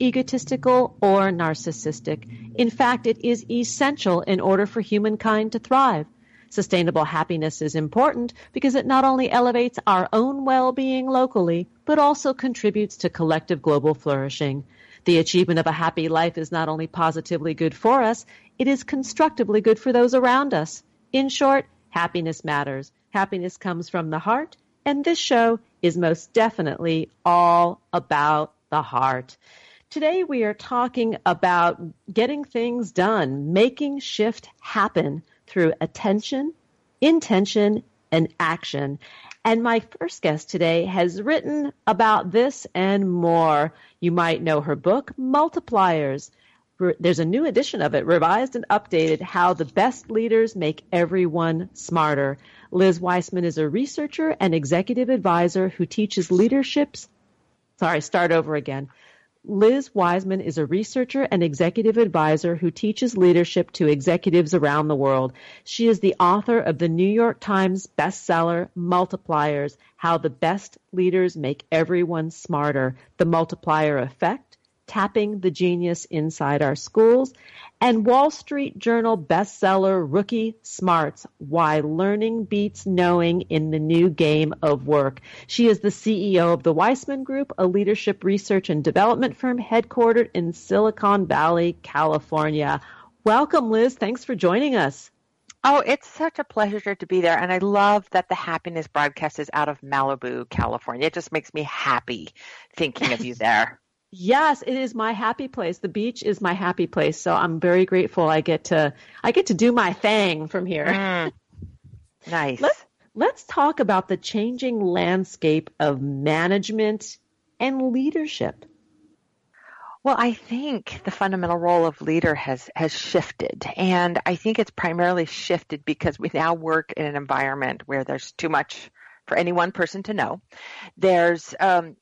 egotistical, or narcissistic. In fact, it is essential in order for humankind to thrive. Sustainable happiness is important because it not only elevates our own well-being locally, but also contributes to collective global flourishing. The achievement of a happy life is not only positively good for us, it is constructively good for those around us. In short, happiness matters. Happiness comes from the heart, and this show is most definitely all about the heart. Today we are talking about getting things done, making shift happen through attention, intention, and action. And my first guest today has written about this and more. You might know her book, Multipliers. There's a new edition of it, revised and updated, How the Best Leaders Make Everyone Smarter. Liz Wiseman is a researcher and executive advisor who teaches leaderships. Sorry, start over again. Liz Wiseman is a researcher and executive advisor who teaches leadership to executives around the world. She is the author of the New York Times bestseller Multipliers How the Best Leaders Make Everyone Smarter, The Multiplier Effect, Tapping the Genius Inside Our Schools, and Wall Street Journal bestseller Rookie Smarts Why Learning Beats Knowing in the New Game of Work. She is the CEO of the Wiseman Group, a leadership research and development firm headquartered in Silicon Valley, California. Welcome, Liz. Thanks for joining us. Oh, it's such a pleasure to be there. And I love that the happiness broadcast is out of Malibu, California. It just makes me happy thinking of you there. Yes, it is my happy place. The beach is my happy place. So I'm very grateful I get to I get to do my thing from here. Mm. Nice. Let's let's talk about the changing landscape of management and leadership. Well, I think the fundamental role of leader has has shifted, and I think it's primarily shifted because we now work in an environment where there's too much for any one person to know. There's um,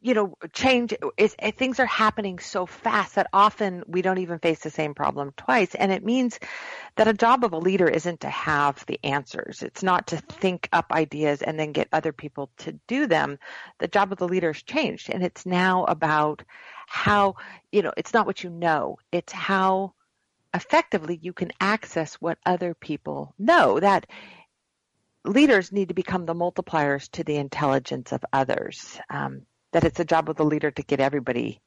you know, change is things are happening so fast that often we don't even face the same problem twice. And it means that a job of a leader isn't to have the answers. It's not to think up ideas and then get other people to do them. The job of the leader has changed and it's now about how, you know, it's not what you know. It's how effectively you can access what other people know that leaders need to become the multipliers to the intelligence of others. Um, that it's a job of the leader to get everybody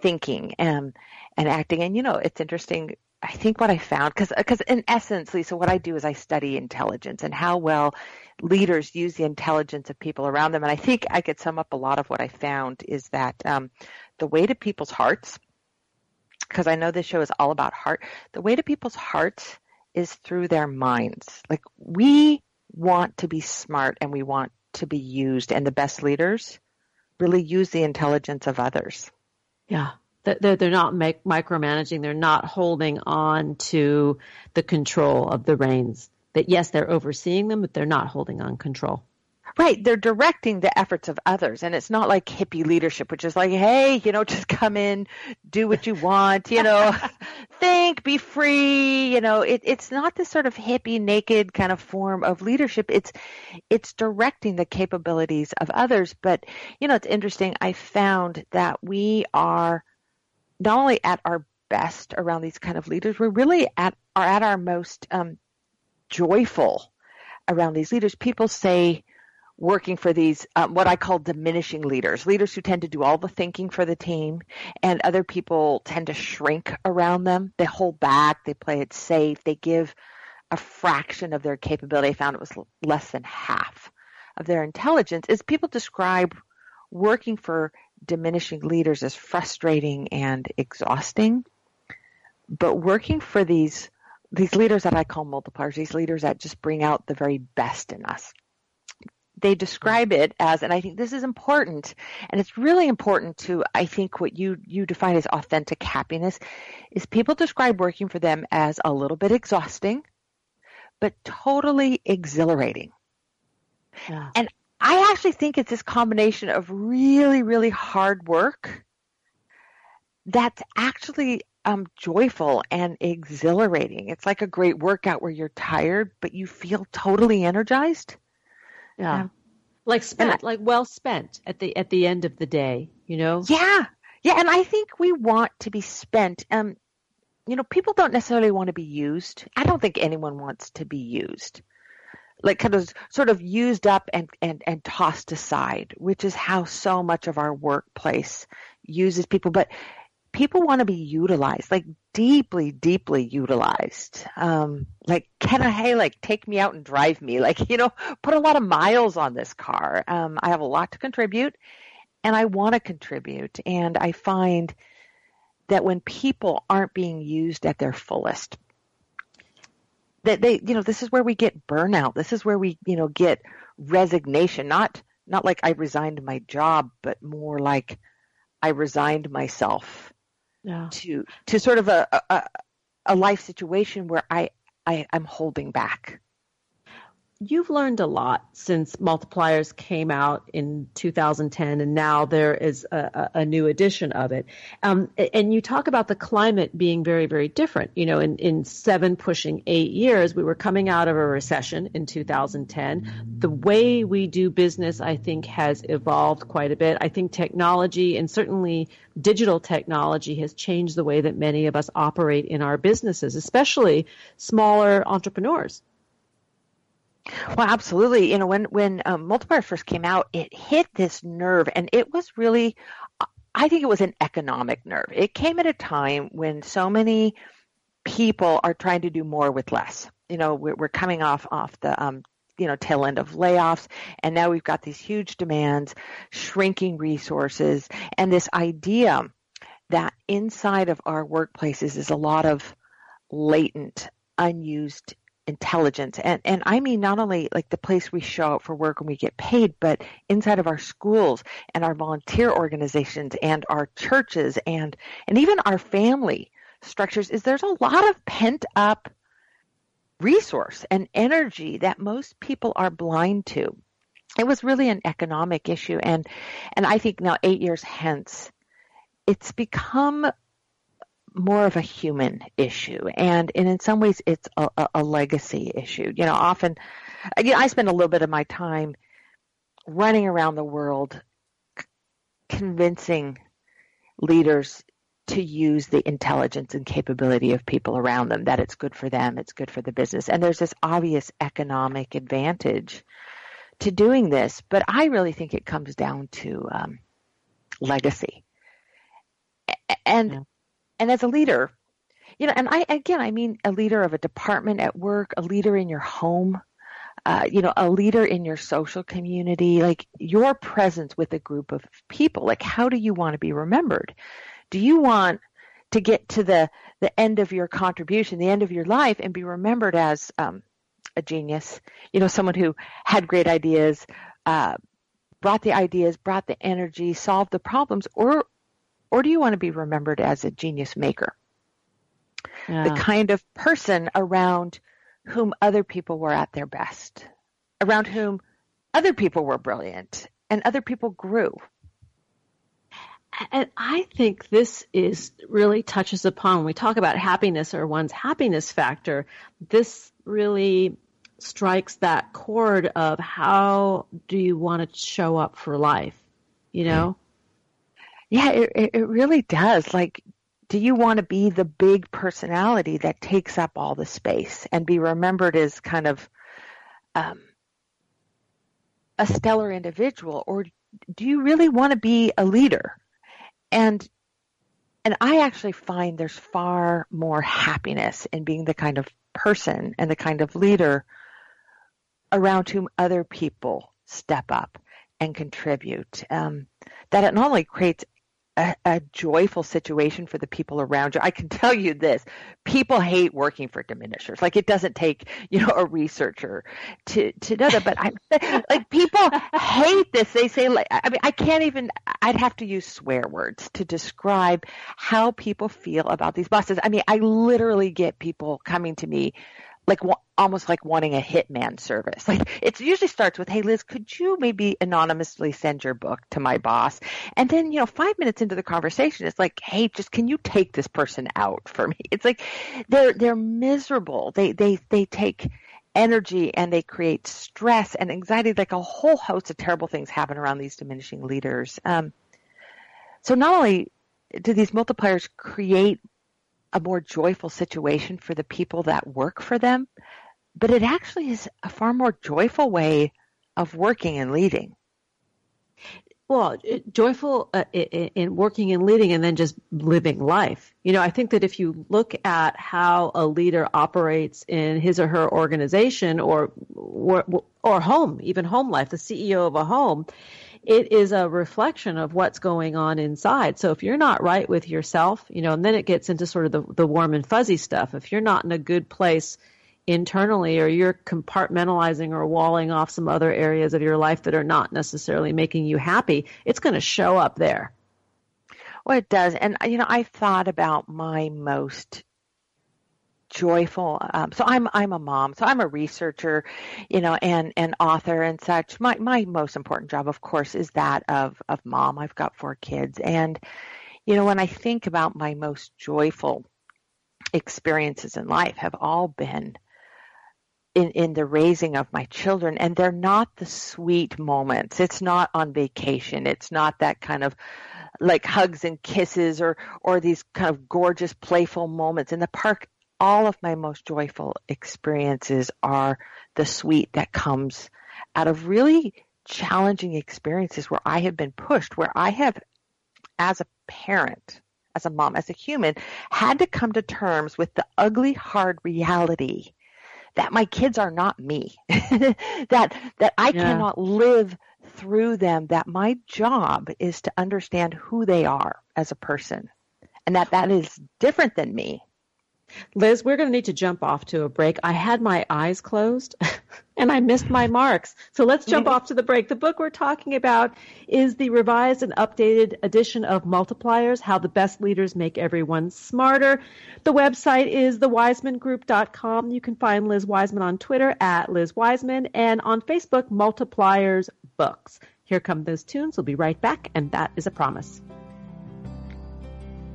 thinking and and acting. And you know, it's interesting. I think what I found, because in essence, Lisa, what I do is I study intelligence and how well leaders use the intelligence of people around them. And I think I could sum up a lot of what I found is that um, the way to people's hearts, because I know this show is all about heart, the way to people's hearts is through their minds. Like we want to be smart and we want to be used, and the best leaders really use the intelligence of others. Yeah. They're, they're not micromanaging. They're not holding on to the control of the reins. That yes, they're overseeing them, but they're not holding on control. Right, they're directing the efforts of others, and it's not like hippie leadership, which is like, hey, you know, just come in, do what you want, you know, think, be free, you know. It, it's not this sort of hippie, naked kind of form of leadership. It's it's directing the capabilities of others. But you know, it's interesting. I found that we are not only at our best around these kind of leaders, we're really at are at our most um, joyful around these leaders. People say working for these um, what I call diminishing leaders, leaders who tend to do all the thinking for the team, and other people tend to shrink around them. They hold back, they play it safe, they give a fraction of their capability. I found it was less than half of their intelligence. Is people describe working for diminishing leaders as frustrating and exhausting, but working for these these leaders that I call multipliers, these leaders that just bring out the very best in us they describe it as, and I think this is important, and it's really important to, I think what you, you define as authentic happiness, is people describe working for them as a little bit exhausting, but totally exhilarating. Yeah. And I actually think it's this combination of really, really hard work that's actually um, joyful and exhilarating. It's like a great workout where you're tired, but you feel totally energized. Yeah. Like spent, I, like well spent at the at the end of the day, you know? Yeah. Yeah, and I think we want to be spent. Um you know, people don't necessarily want to be used. I don't think anyone wants to be used. Like kind of sort of used up and, and, and tossed aside, which is how so much of our workplace uses people. But people want to be utilized, like deeply, deeply utilized. Um, like, can I, hey, like, take me out and drive me? Like, you know, put a lot of miles on this car. Um, I have a lot to contribute and I want to contribute. And I find that when people aren't being used at their fullest, that they, you know, this is where we get burnout. This is where we, you know, get resignation. Not, not like I resigned my job, but more like I resigned myself to to sort of a, a a life situation where I, I I'm holding back you've learned a lot since multipliers came out in 2010 and now there is a, a new edition of it. Um, and you talk about the climate being very very different. You know in, in seven pushing eight years we were coming out of a recession in 2010 the way we do business i think has evolved quite a bit. I think technology and certainly digital technology has changed the way that many of us operate in our businesses especially smaller entrepreneurs well, absolutely. You know, when when um, Multiplier first came out, it hit this nerve, and it was really, I think it was an economic nerve. It came at a time when so many people are trying to do more with less. You know, we're, we're coming off off the um, you know tail end of layoffs and now we've got these huge demands shrinking resources and this idea that inside of our workplaces is a lot of latent unused intelligence and and I mean not only like the place we show up for work and we get paid but inside of our schools and our volunteer organizations and our churches and and even our family structures is there's a lot of pent up resource and energy that most people are blind to. It was really an economic issue and and I think now 8 years hence it's become more of a human issue, and, and in some ways, it's a, a legacy issue. You know, often, you know, I spend a little bit of my time running around the world, c- convincing leaders to use the intelligence and capability of people around them, that it's good for them, it's good for the business. And there's this obvious economic advantage to doing this, but I really think it comes down to um, legacy. And yeah and as a leader, you know, and I again, I mean a leader of a department at work, a leader in your home, uh, you know, a leader in your social community, like your presence with a group of people. Like, how do you want to be remembered? Do you want to get to the the end of your contribution, the end of your life, and be remembered as um, a genius? You know, someone who had great ideas, uh, brought the ideas, brought the energy, solved the problems, or or do you want to be remembered as a genius maker? Yeah. The kind of person around whom other people were at their best, around whom other people were brilliant and other people grew. And I think this is really touches upon when we talk about happiness or one's happiness factor. This really strikes that chord of how do you want to show up for life, you know? Yeah, it, it really does. Like, do you want to be the big personality that takes up all the space and be remembered as kind of um, a stellar individual, or do you really want to be a leader? And and I actually find there's far more happiness in being the kind of person and the kind of leader around whom other people step up and contribute. Um, that it not only creates a, a, joyful situation for the people around you. I can tell you this: people hate working for diminishers. Like it doesn't take you know a researcher to to know that. But I like people hate this. They say like I mean I can't even. I'd have to use swear words to describe how people feel about these bosses. I mean I literally get people coming to me like almost like wanting a hitman service. Like it usually starts with, "Hey Liz, could you maybe anonymously send your book to my boss?" And then, you know, 5 minutes into the conversation, it's like, "Hey, just can you take this person out for me?" It's like they're they're miserable. They they they take energy and they create stress and anxiety like a whole host of terrible things happen around these diminishing leaders. Um, so not only do these multipliers create a more joyful situation for the people that work for them, but it actually is a far more joyful way of working and leading. Well, joyful uh, in working and leading and then just living life. You know, I think that if you look at how a leader operates in his or her organization or, or, or home, even home life, the CEO of a home, it is a reflection of what's going on inside. So if you're not right with yourself, you know, and then it gets into sort of the, the warm and fuzzy stuff. If you're not in a good place internally or you're compartmentalizing or walling off some other areas of your life that are not necessarily making you happy, it's going to show up there. Well, it does. And, you know, I thought about my most joyful. Um, so I'm I'm a mom, so I'm a researcher, you know, and and author and such. My my most important job, of course, is that of of mom. I've got four kids, and you know, when I think about my most joyful experiences in life, have all been in, in the raising of my children and they're not the sweet moments it's not on vacation it's not that kind of like hugs and kisses or or these kind of gorgeous playful moments in the park all of my most joyful experiences are the sweet that comes out of really challenging experiences where I have been pushed, where I have, as a parent, as a mom, as a human, had to come to terms with the ugly, hard reality that my kids are not me, that that I yeah. cannot live through them. That my job is to understand who they are as a person, and that that is different than me. Liz, we're going to need to jump off to a break. I had my eyes closed and I missed my marks. So let's jump mm-hmm. off to the break. The book we're talking about is the revised and updated edition of Multipliers How the Best Leaders Make Everyone Smarter. The website is thewisemangroup.com. You can find Liz Wiseman on Twitter at Liz Wiseman and on Facebook, Multipliers Books. Here come those tunes. We'll be right back, and that is a promise.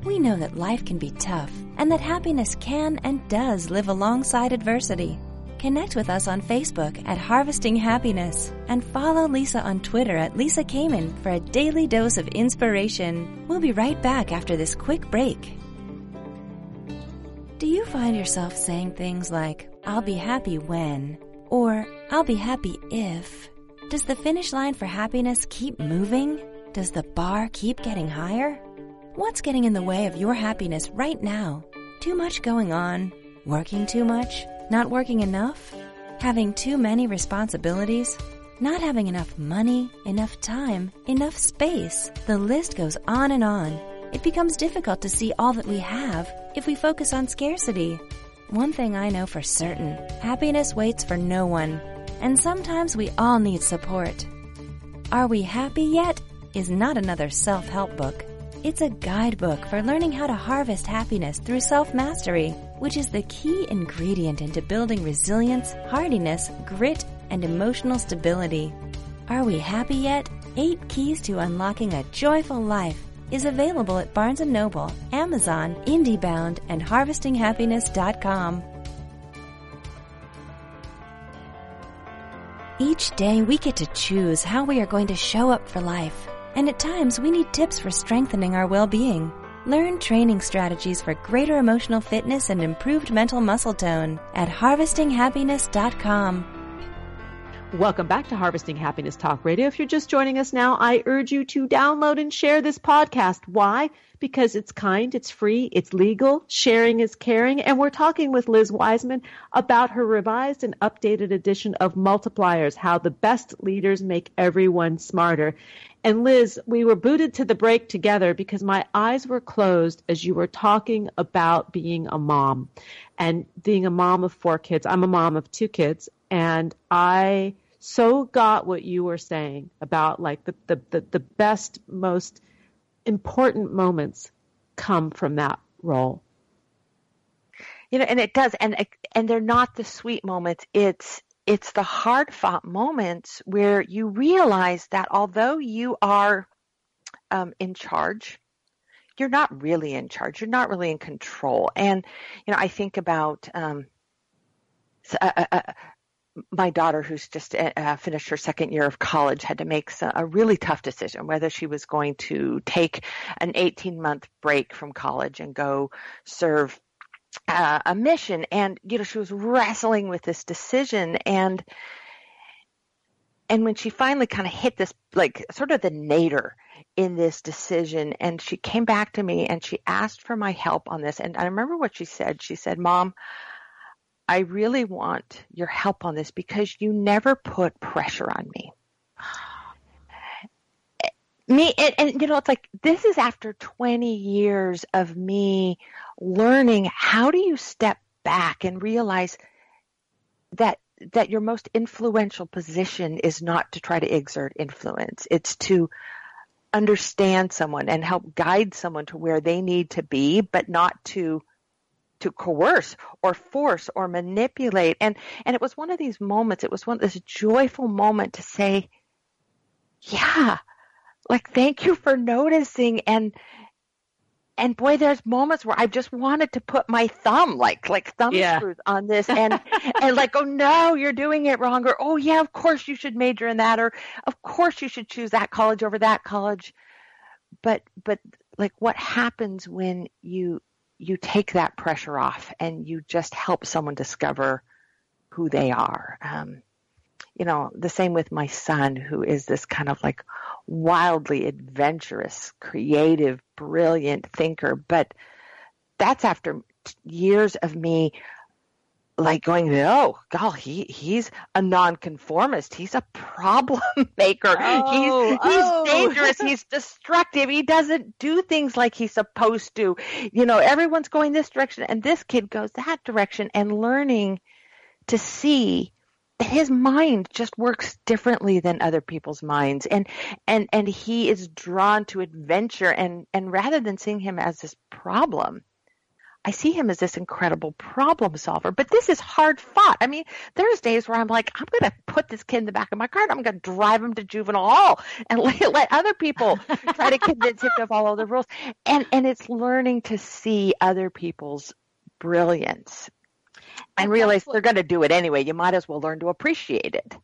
We know that life can be tough and that happiness can and does live alongside adversity. Connect with us on Facebook at Harvesting Happiness and follow Lisa on Twitter at Lisa Kamen for a daily dose of inspiration. We'll be right back after this quick break. Do you find yourself saying things like, I'll be happy when, or I'll be happy if? Does the finish line for happiness keep moving? Does the bar keep getting higher? What's getting in the way of your happiness right now? Too much going on? Working too much? Not working enough? Having too many responsibilities? Not having enough money, enough time, enough space? The list goes on and on. It becomes difficult to see all that we have if we focus on scarcity. One thing I know for certain happiness waits for no one, and sometimes we all need support. Are We Happy Yet? is not another self help book. It's a guidebook for learning how to harvest happiness through self-mastery, which is the key ingredient into building resilience, hardiness, grit, and emotional stability. Are we happy yet? Eight Keys to Unlocking a Joyful Life is available at Barnes & Noble, Amazon, IndieBound, and HarvestingHappiness.com. Each day we get to choose how we are going to show up for life, and at times we need tips for strengthening our well-being. Learn training strategies for greater emotional fitness and improved mental muscle tone at harvestinghappiness.com. Welcome back to Harvesting Happiness Talk Radio. If you're just joining us now, I urge you to download and share this podcast. Why? Because it's kind, it's free, it's legal, sharing is caring, and we're talking with Liz Wiseman about her revised and updated edition of Multipliers, how the best leaders make everyone smarter. And Liz, we were booted to the break together because my eyes were closed as you were talking about being a mom and being a mom of four kids. I'm a mom of two kids, and I so got what you were saying about like the, the, the, the best, most important moments come from that role. You know, and it does, and and they're not the sweet moments. It's it's the hard fought moments where you realize that although you are um, in charge, you're not really in charge. You're not really in control. And you know, I think about um, a, a, my daughter, who's just uh, uh, finished her second year of college, had to make a really tough decision whether she was going to take an 18 month break from college and go serve uh, a mission. And, you know, she was wrestling with this decision. And, and when she finally kind of hit this, like, sort of the nadir in this decision, and she came back to me and she asked for my help on this. And I remember what she said. She said, Mom, I really want your help on this because you never put pressure on me. me and, and, you know it's like this is after 20 years of me learning how do you step back and realize that that your most influential position is not to try to exert influence it's to understand someone and help guide someone to where they need to be but not to to coerce or force or manipulate. And, and it was one of these moments, it was one, of this joyful moment to say, yeah, like, thank you for noticing. And, and boy, there's moments where I just wanted to put my thumb, like like thumb yeah. screws on this, and and like, oh no, you're doing it wrong, or oh yeah, of course you should major in that, or of course you should choose that college over that college. But but like, what happens when you you take that pressure off and you just help someone discover who they are. Um, you know, the same with my son, who is this kind of like wildly adventurous, creative, brilliant thinker. But that's after years of me like going, oh, God, he he's a nonconformist. He's a problem maker. Oh, he's he's oh. dangerous. he's destructive. He doesn't do things like he's supposed to. You know, everyone's going this direction, and this kid goes that direction, and learning to see his mind just works differently than other people's minds and and and he is drawn to adventure and and rather than seeing him as this problem I see him as this incredible problem solver, but this is hard fought. I mean, there's days where I'm like, I'm going to put this kid in the back of my car and I'm going to drive him to juvenile hall and let, let other people try to convince him to follow the rules. And, and it's learning to see other people's brilliance and realize they're going to do it anyway. You might as well learn to appreciate it.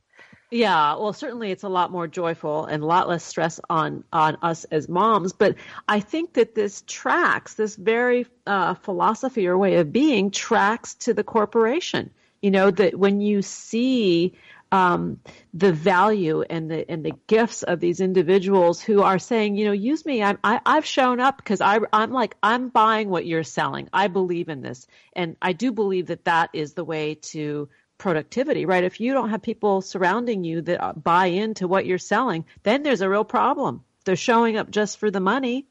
Yeah, well, certainly it's a lot more joyful and a lot less stress on on us as moms. But I think that this tracks this very uh, philosophy or way of being tracks to the corporation. You know that when you see um, the value and the and the gifts of these individuals who are saying, you know, use me. I'm, I, I've shown up because I I'm like I'm buying what you're selling. I believe in this, and I do believe that that is the way to productivity, right? If you don't have people surrounding you that buy into what you're selling, then there's a real problem. They're showing up just for the money.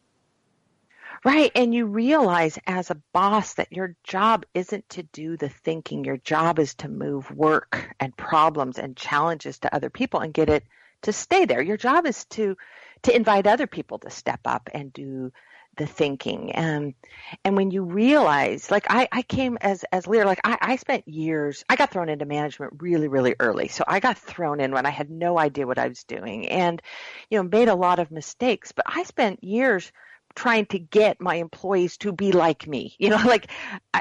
Right. And you realize as a boss that your job isn't to do the thinking. Your job is to move work and problems and challenges to other people and get it to stay there. Your job is to, to invite other people to step up and do the thinking and and when you realize like I, I came as as leader like I, I spent years I got thrown into management really really early so I got thrown in when I had no idea what I was doing and you know made a lot of mistakes but I spent years trying to get my employees to be like me. You know like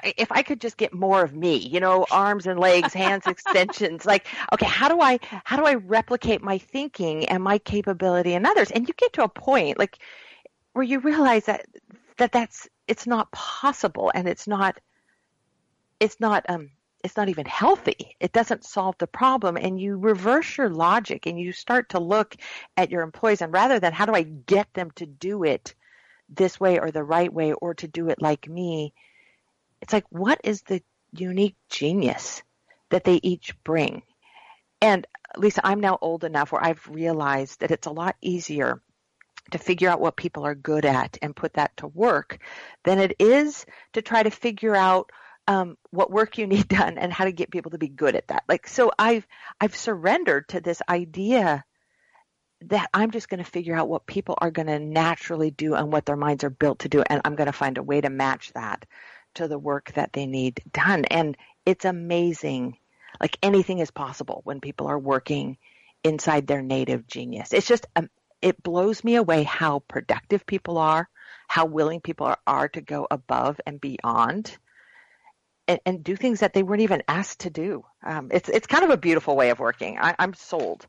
if I could just get more of me you know arms and legs hands extensions like okay how do I how do I replicate my thinking and my capability in others? And you get to a point like where you realize that that that's it's not possible and it's not it's not um it's not even healthy. It doesn't solve the problem. And you reverse your logic and you start to look at your employees and rather than how do I get them to do it this way or the right way or to do it like me, it's like what is the unique genius that they each bring? And Lisa, I'm now old enough where I've realized that it's a lot easier to figure out what people are good at and put that to work than it is to try to figure out um, what work you need done and how to get people to be good at that. Like so, I've I've surrendered to this idea that I'm just going to figure out what people are going to naturally do and what their minds are built to do, and I'm going to find a way to match that to the work that they need done. And it's amazing. Like anything is possible when people are working inside their native genius. It's just um, it blows me away how productive people are, how willing people are, are to go above and beyond. And, and, do things that they weren't even asked to do. Um, it's it's kind of a beautiful way of working. I, I'm sold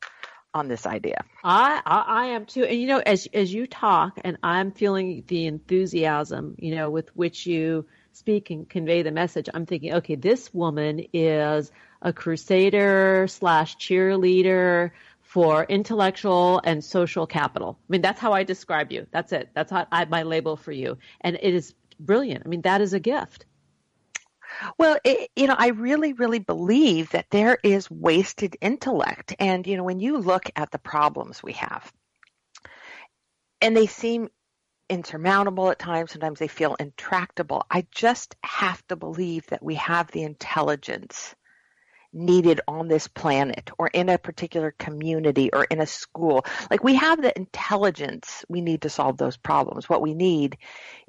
on this idea. I, I, I am too. And you know, as as you talk, and I'm feeling the enthusiasm, you know, with which you speak and convey the message. I'm thinking, okay, this woman is a crusader slash cheerleader for intellectual and social capital. I mean, that's how I describe you. That's it. That's how I, my label for you. And it is brilliant. I mean, that is a gift. Well, it, you know, I really, really believe that there is wasted intellect. And, you know, when you look at the problems we have, and they seem insurmountable at times, sometimes they feel intractable, I just have to believe that we have the intelligence needed on this planet or in a particular community or in a school. Like we have the intelligence we need to solve those problems. What we need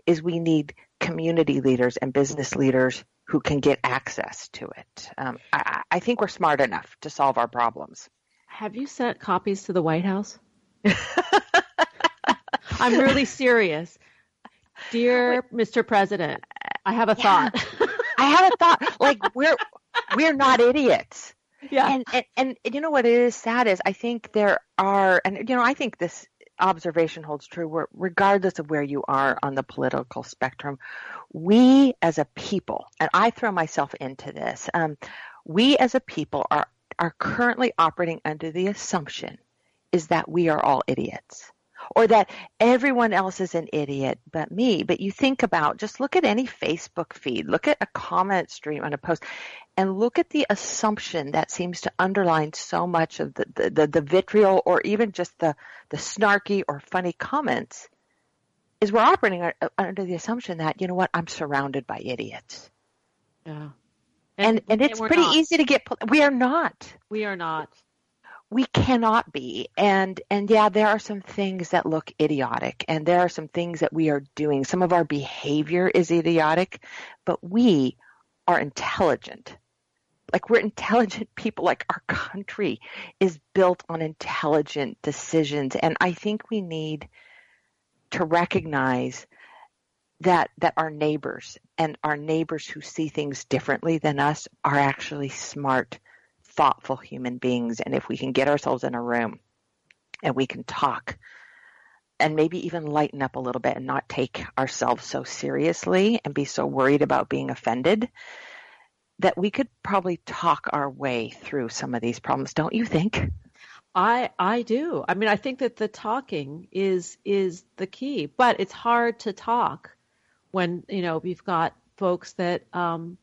is we need community leaders and business leaders who can get access to it. Um, I, I think we're smart enough to solve our problems. Have you sent copies to the White House? I'm really serious. Dear Mr. President, I have a yeah. thought. I have a thought. Like we're we're not idiots. Yeah. And, and, and you know what is sad is I think there are, and you know, I think this observation holds true regardless of where you are on the political spectrum. We as a people, and I throw myself into this, um, we as a people are, are currently operating under the assumption is that we are all idiots or that everyone else is an idiot but me. But you think about just look at any Facebook feed, look at a comment stream on a post, and look at the assumption that seems to underline so much of the, the, the, the vitriol or even just the, the snarky or funny comments is we're operating uh, under the assumption that, you know what, I'm surrounded by idiots. Yeah. And, and, and it's and pretty not. easy to get, we are not. We are not we cannot be and and yeah there are some things that look idiotic and there are some things that we are doing some of our behavior is idiotic but we are intelligent like we're intelligent people like our country is built on intelligent decisions and i think we need to recognize that that our neighbors and our neighbors who see things differently than us are actually smart thoughtful human beings. And if we can get ourselves in a room and we can talk and maybe even lighten up a little bit and not take ourselves so seriously and be so worried about being offended, that we could probably talk our way through some of these problems, don't you think? I I do. I mean, I think that the talking is is the key, but it's hard to talk when you know we've got folks that um,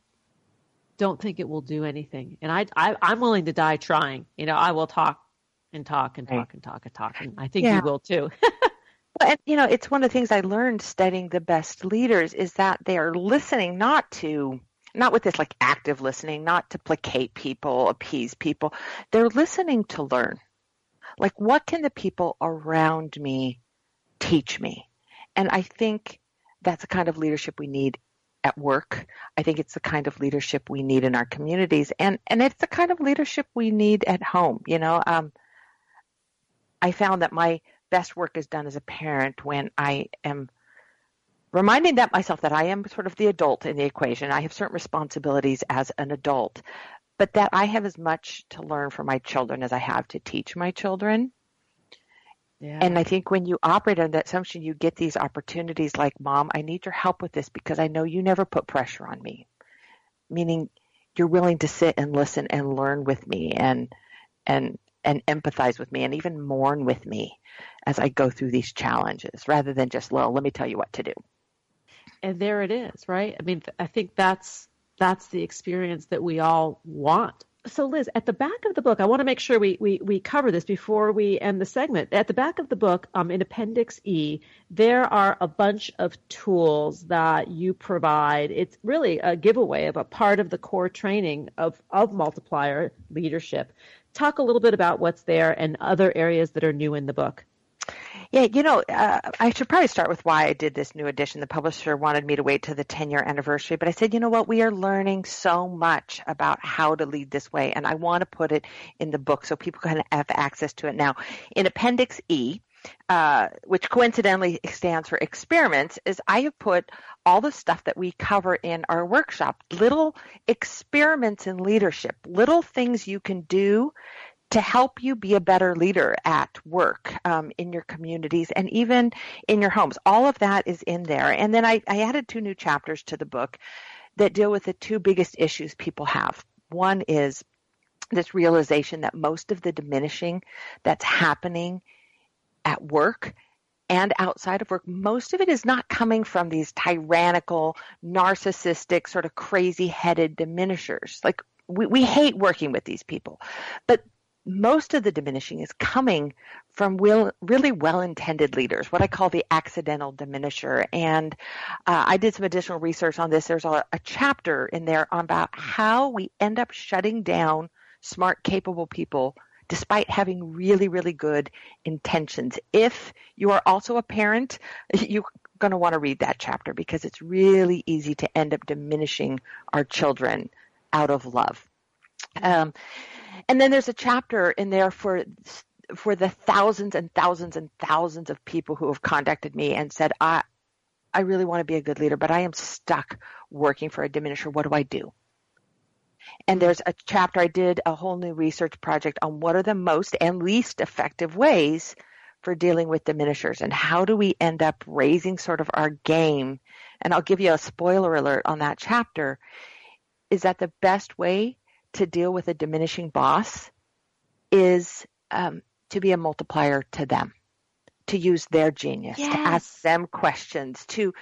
don't think it will do anything. And I, I I'm willing to die trying. You know, I will talk and talk and talk right. and talk and talk, and I think yeah. you will too. well, and you know, it's one of the things I learned studying the best leaders is that they are listening not to not with this like active listening, not to placate people, appease people. They're listening to learn. Like what can the people around me teach me? And I think that's the kind of leadership we need at work. I think it's the kind of leadership we need in our communities, and and it's the kind of leadership we need at home. You know, um, I found that my best work is done as a parent when I am reminding that myself that I am sort of the adult in the equation. I have certain responsibilities as an adult, but that I have as much to learn from my children as I have to teach my children. Yeah. And I think when you operate on that assumption, you get these opportunities like, Mom, I need your help with this because I know you never put pressure on me. Meaning you're willing to sit and listen and learn with me and and and empathize with me and even mourn with me as I go through these challenges rather than just, well, let me tell you what to do. And there it is, right? I mean, I think that's that's the experience that we all want so Liz, at the back of the book, I want to make sure we, we, we cover this before we end the segment. At the back of the book, um, in Appendix E, there are a bunch of tools that you provide. It's really a giveaway of a part of the core training of, of multiplier leadership. Talk a little bit about what's there and other areas that are new in the book. Yeah, you know, uh, I should probably start with why I did this new edition. The publisher wanted me to wait to the 10 year anniversary, but I said, you know what? We are learning so much about how to lead this way, and I want to put it in the book so people can have access to it now. In Appendix E, uh, which coincidentally stands for experiments, is I have put all the stuff that we cover in our workshop, little experiments in leadership, little things you can do to help you be a better leader at work, um, in your communities, and even in your homes. All of that is in there. And then I, I added two new chapters to the book that deal with the two biggest issues people have. One is this realization that most of the diminishing that's happening at work and outside of work, most of it is not coming from these tyrannical, narcissistic, sort of crazy headed diminishers. Like, we, we hate working with these people. But most of the diminishing is coming from will, really well-intended leaders, what I call the accidental diminisher. And uh, I did some additional research on this. There's a, a chapter in there on about how we end up shutting down smart, capable people despite having really, really good intentions. If you are also a parent, you're going to want to read that chapter because it's really easy to end up diminishing our children out of love. Um, and then there's a chapter in there for for the thousands and thousands and thousands of people who have contacted me and said, I I really want to be a good leader, but I am stuck working for a diminisher. What do I do? And there's a chapter I did a whole new research project on what are the most and least effective ways for dealing with diminishers and how do we end up raising sort of our game. And I'll give you a spoiler alert on that chapter is that the best way to deal with a diminishing boss is um, to be a multiplier to them, to use their genius, yes. to ask them questions, to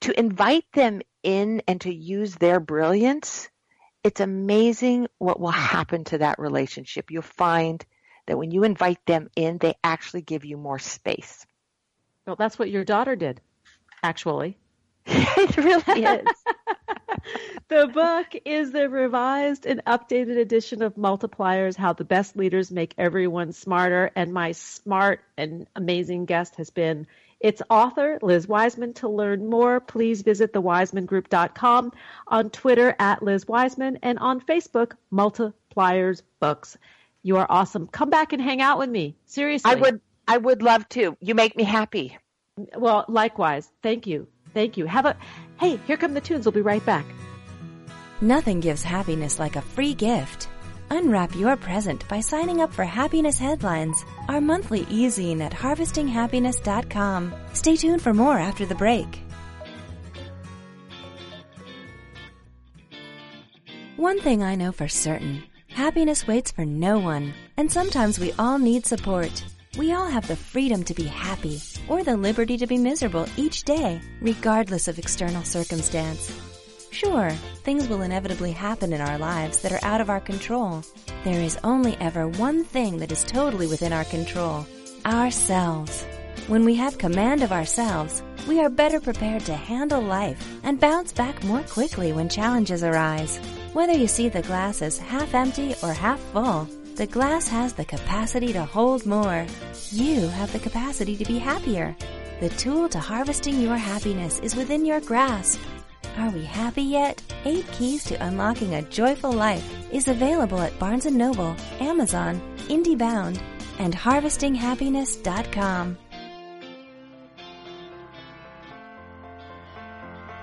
to invite them in and to use their brilliance. It's amazing what will happen to that relationship. You'll find that when you invite them in, they actually give you more space. Well, that's what your daughter did, actually. it really is. the book is the revised and updated edition of Multipliers How the Best Leaders Make Everyone Smarter. And my smart and amazing guest has been its author, Liz Wiseman. To learn more, please visit thewisemangroup.com, on Twitter at Liz Wiseman, and on Facebook, Multipliers Books. You are awesome. Come back and hang out with me. Seriously. I would I would love to. You make me happy. Well, likewise. Thank you. Thank you. Have a Hey, here come the tunes. We'll be right back. Nothing gives happiness like a free gift. Unwrap your present by signing up for Happiness Headlines, our monthly e-zine at harvestinghappiness.com. Stay tuned for more after the break. One thing I know for certain, happiness waits for no one, and sometimes we all need support. We all have the freedom to be happy or the liberty to be miserable each day, regardless of external circumstance. Sure, things will inevitably happen in our lives that are out of our control. There is only ever one thing that is totally within our control ourselves. When we have command of ourselves, we are better prepared to handle life and bounce back more quickly when challenges arise. Whether you see the glass as half empty or half full, the glass has the capacity to hold more. You have the capacity to be happier. The tool to harvesting your happiness is within your grasp. Are we happy yet? Eight Keys to Unlocking a Joyful Life is available at Barnes & Noble, Amazon, IndieBound, and HarvestingHappiness.com.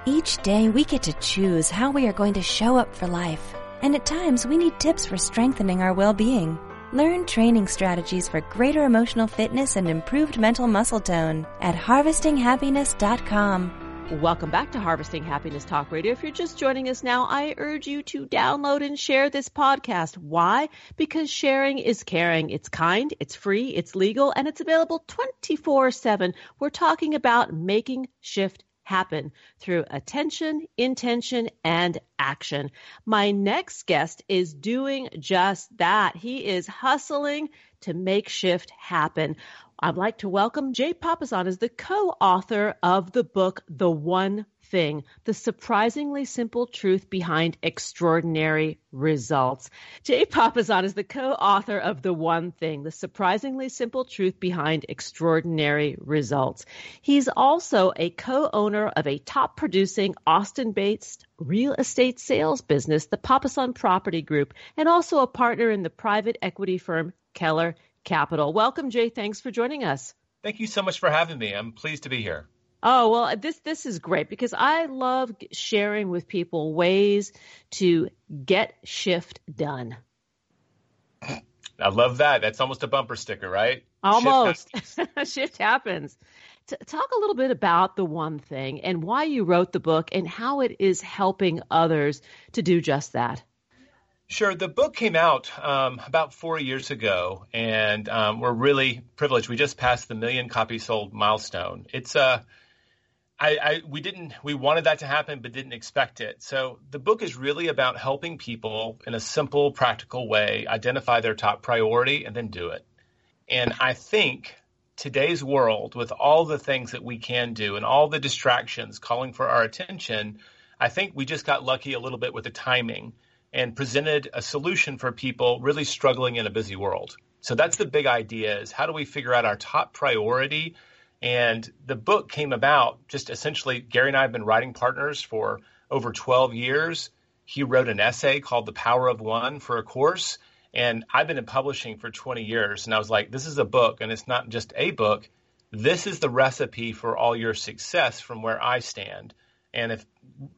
Each day we get to choose how we are going to show up for life, and at times we need tips for strengthening our well-being. Learn training strategies for greater emotional fitness and improved mental muscle tone at harvestinghappiness.com. Welcome back to Harvesting Happiness Talk Radio. If you're just joining us now, I urge you to download and share this podcast. Why? Because sharing is caring. It's kind, it's free, it's legal, and it's available 24 7. We're talking about making shift happen through attention, intention, and action. My next guest is doing just that. He is hustling to make shift happen. I'd like to welcome Jay Papasan as the co-author of the book, The One Thing, the surprisingly simple truth behind extraordinary results. Jay Papasan is the co-author of The One Thing, the surprisingly simple truth behind extraordinary results. He's also a co-owner of a top producing Austin-based real estate sales business, the Papasan Property Group, and also a partner in the private equity firm Keller Capital. Welcome, Jay. Thanks for joining us. Thank you so much for having me. I'm pleased to be here. Oh, well, this this is great because I love sharing with people ways to get shift done. I love that. That's almost a bumper sticker, right? Almost. Shift happens. shift happens. T- talk a little bit about the one thing and why you wrote the book and how it is helping others to do just that. Sure. The book came out um, about four years ago, and um, we're really privileged. We just passed the million copies sold milestone. It's a uh, I, I, we didn't we wanted that to happen but didn't expect it. So the book is really about helping people in a simple, practical way identify their top priority and then do it. And I think today's world, with all the things that we can do and all the distractions calling for our attention, I think we just got lucky a little bit with the timing and presented a solution for people really struggling in a busy world. So that's the big idea is how do we figure out our top priority? And the book came about just essentially Gary and I have been writing partners for over 12 years. He wrote an essay called The Power of One for a course. And I've been in publishing for 20 years. And I was like, this is a book, and it's not just a book. This is the recipe for all your success from where I stand. And if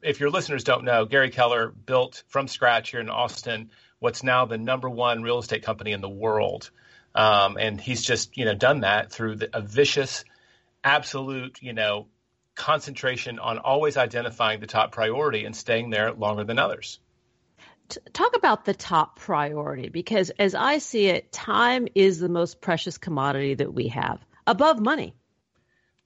if your listeners don't know, Gary Keller built from scratch here in Austin what's now the number one real estate company in the world. Um, and he's just you know done that through the, a vicious, absolute you know concentration on always identifying the top priority and staying there longer than others. Talk about the top priority because as I see it, time is the most precious commodity that we have above money.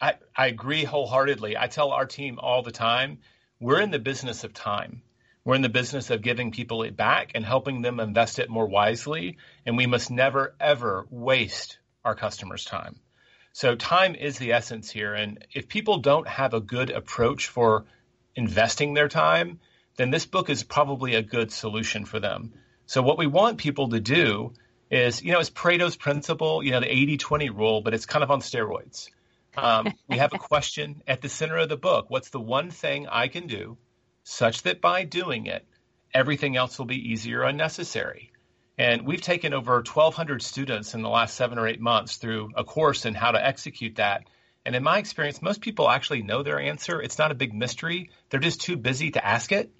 I, I agree wholeheartedly. I tell our team all the time we're in the business of time. We're in the business of giving people it back and helping them invest it more wisely. And we must never, ever waste our customers' time. So, time is the essence here. And if people don't have a good approach for investing their time, then this book is probably a good solution for them. So, what we want people to do is, you know, it's Pareto's principle, you know, the 80 20 rule, but it's kind of on steroids. Um, we have a question at the center of the book. What's the one thing I can do such that by doing it, everything else will be easier and necessary? And we've taken over 1,200 students in the last seven or eight months through a course in how to execute that. And in my experience, most people actually know their answer. It's not a big mystery. They're just too busy to ask it.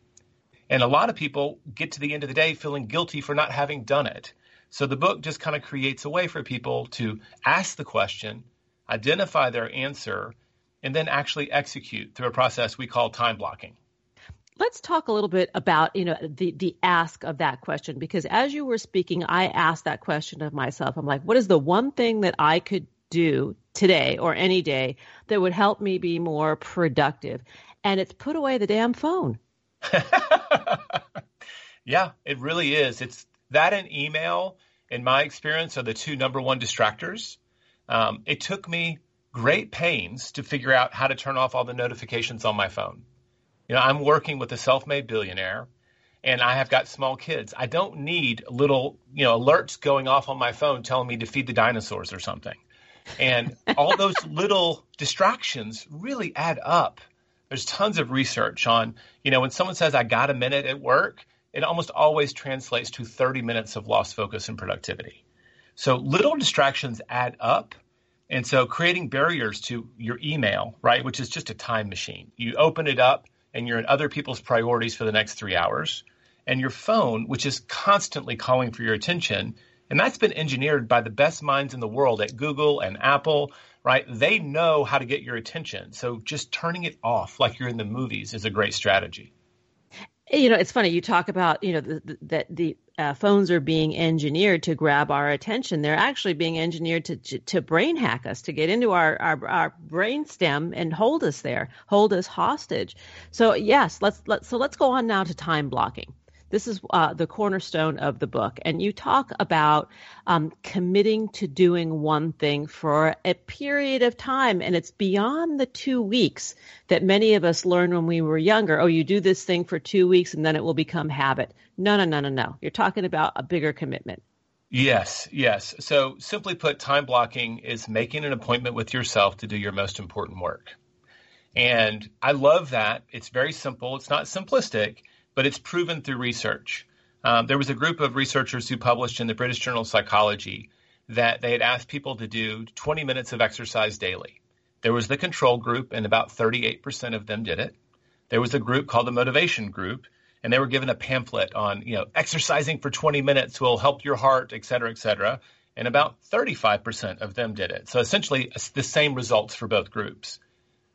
And a lot of people get to the end of the day feeling guilty for not having done it. So the book just kind of creates a way for people to ask the question, identify their answer, and then actually execute through a process we call time blocking. Let's talk a little bit about, you know, the, the ask of that question because as you were speaking, I asked that question of myself. I'm like, what is the one thing that I could do today or any day that would help me be more productive? And it's put away the damn phone. yeah, it really is. It's that and email, in my experience, are the two number one distractors. Um, it took me great pains to figure out how to turn off all the notifications on my phone. You know, I'm working with a self-made billionaire and I have got small kids. I don't need little, you know, alerts going off on my phone telling me to feed the dinosaurs or something. And all those little distractions really add up. There's tons of research on, you know, when someone says, I got a minute at work, it almost always translates to 30 minutes of lost focus and productivity. So little distractions add up. And so creating barriers to your email, right, which is just a time machine. You open it up and you're in other people's priorities for the next three hours. And your phone, which is constantly calling for your attention, and that's been engineered by the best minds in the world at Google and Apple, right? They know how to get your attention. So just turning it off like you're in the movies is a great strategy. You know, it's funny. You talk about, you know, that the, the uh, phones are being engineered to grab our attention. They're actually being engineered to, to, brain hack us, to get into our, our, our brain stem and hold us there, hold us hostage. So yes, let's, let's, so let's go on now to time blocking. This is uh, the cornerstone of the book. And you talk about um, committing to doing one thing for a period of time. And it's beyond the two weeks that many of us learned when we were younger. Oh, you do this thing for two weeks and then it will become habit. No, no, no, no, no. You're talking about a bigger commitment. Yes, yes. So simply put, time blocking is making an appointment with yourself to do your most important work. And I love that. It's very simple. It's not simplistic, but it's proven through research. Um, there was a group of researchers who published in the British Journal of Psychology that they had asked people to do 20 minutes of exercise daily. There was the control group, and about 38% of them did it. There was a group called the motivation group, and they were given a pamphlet on, you know, exercising for 20 minutes will help your heart, et cetera, et cetera. And about 35% of them did it. So essentially, the same results for both groups.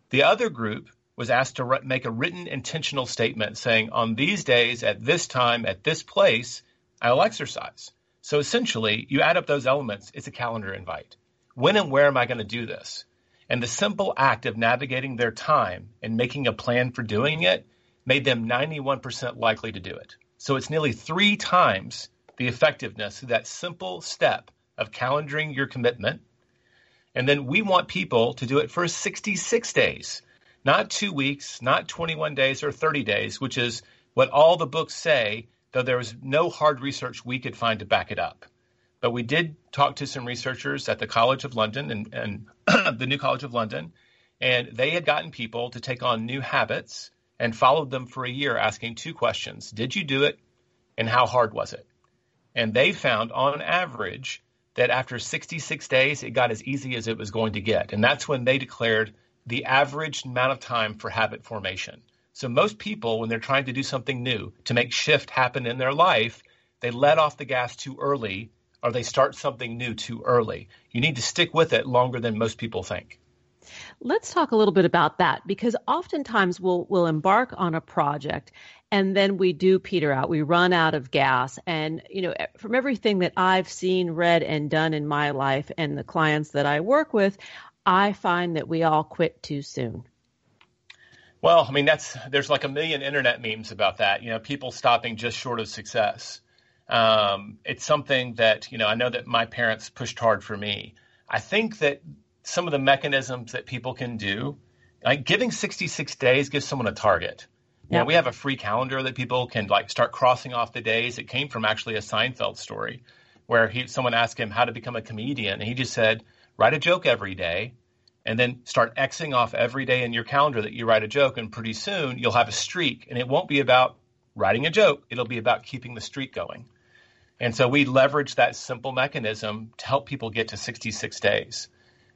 The other group was asked to make a written intentional statement saying, on these days, at this time, at this place, I'll exercise. So essentially, you add up those elements, it's a calendar invite. When and where am I going to do this? And the simple act of navigating their time and making a plan for doing it made them 91% likely to do it. So it's nearly three times the effectiveness of that simple step of calendaring your commitment. And then we want people to do it for 66 days not two weeks, not 21 days or 30 days, which is what all the books say, though there was no hard research we could find to back it up. But we did talk to some researchers at the College of London and, and the New College of London, and they had gotten people to take on new habits and followed them for a year asking two questions Did you do it? And how hard was it? And they found on average that after 66 days, it got as easy as it was going to get. And that's when they declared the average amount of time for habit formation. So most people, when they're trying to do something new to make shift happen in their life, they let off the gas too early or they start something new too early. You need to stick with it longer than most people think. Let's talk a little bit about that because oftentimes we'll we'll embark on a project and then we do peter out. We run out of gas and you know from everything that I've seen, read and done in my life and the clients that I work with, I find that we all quit too soon. Well, I mean, that's there's like a million internet memes about that. You know, people stopping just short of success. Um, it's something that you know I know that my parents pushed hard for me. I think that some of the mechanisms that people can do, like giving 66 days, gives someone a target. You know, we have a free calendar that people can like start crossing off the days. It came from actually a Seinfeld story where he someone asked him how to become a comedian, and he just said, write a joke every day, and then start Xing off every day in your calendar that you write a joke. And pretty soon you'll have a streak, and it won't be about writing a joke, it'll be about keeping the streak going. And so we leverage that simple mechanism to help people get to 66 days.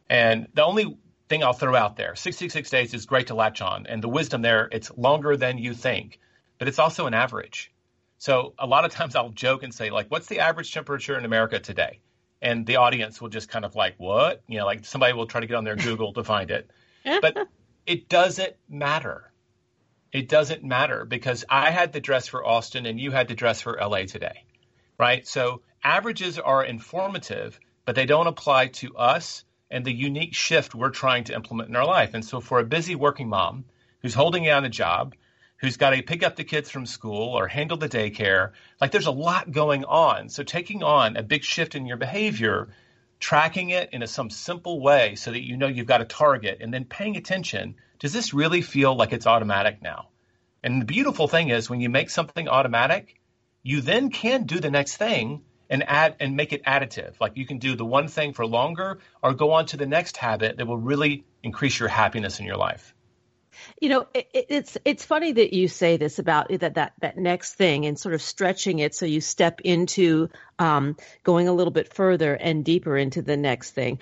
And the only thing I'll throw out there 66 days is great to latch on. And the wisdom there, it's longer than you think, but it's also an average. So a lot of times I'll joke and say, like, what's the average temperature in America today? And the audience will just kind of like, what? You know, like somebody will try to get on their Google to find it. But it doesn't matter. It doesn't matter because I had the dress for Austin and you had the dress for LA today, right? So averages are informative, but they don't apply to us and the unique shift we're trying to implement in our life. And so for a busy working mom who's holding down a job, who's got to pick up the kids from school or handle the daycare. Like there's a lot going on. So taking on a big shift in your behavior, tracking it in a, some simple way so that you know you've got a target and then paying attention. Does this really feel like it's automatic now? And the beautiful thing is when you make something automatic, you then can do the next thing and add and make it additive. Like you can do the one thing for longer or go on to the next habit that will really increase your happiness in your life. You know, it, it's it's funny that you say this about that that that next thing and sort of stretching it so you step into um, going a little bit further and deeper into the next thing.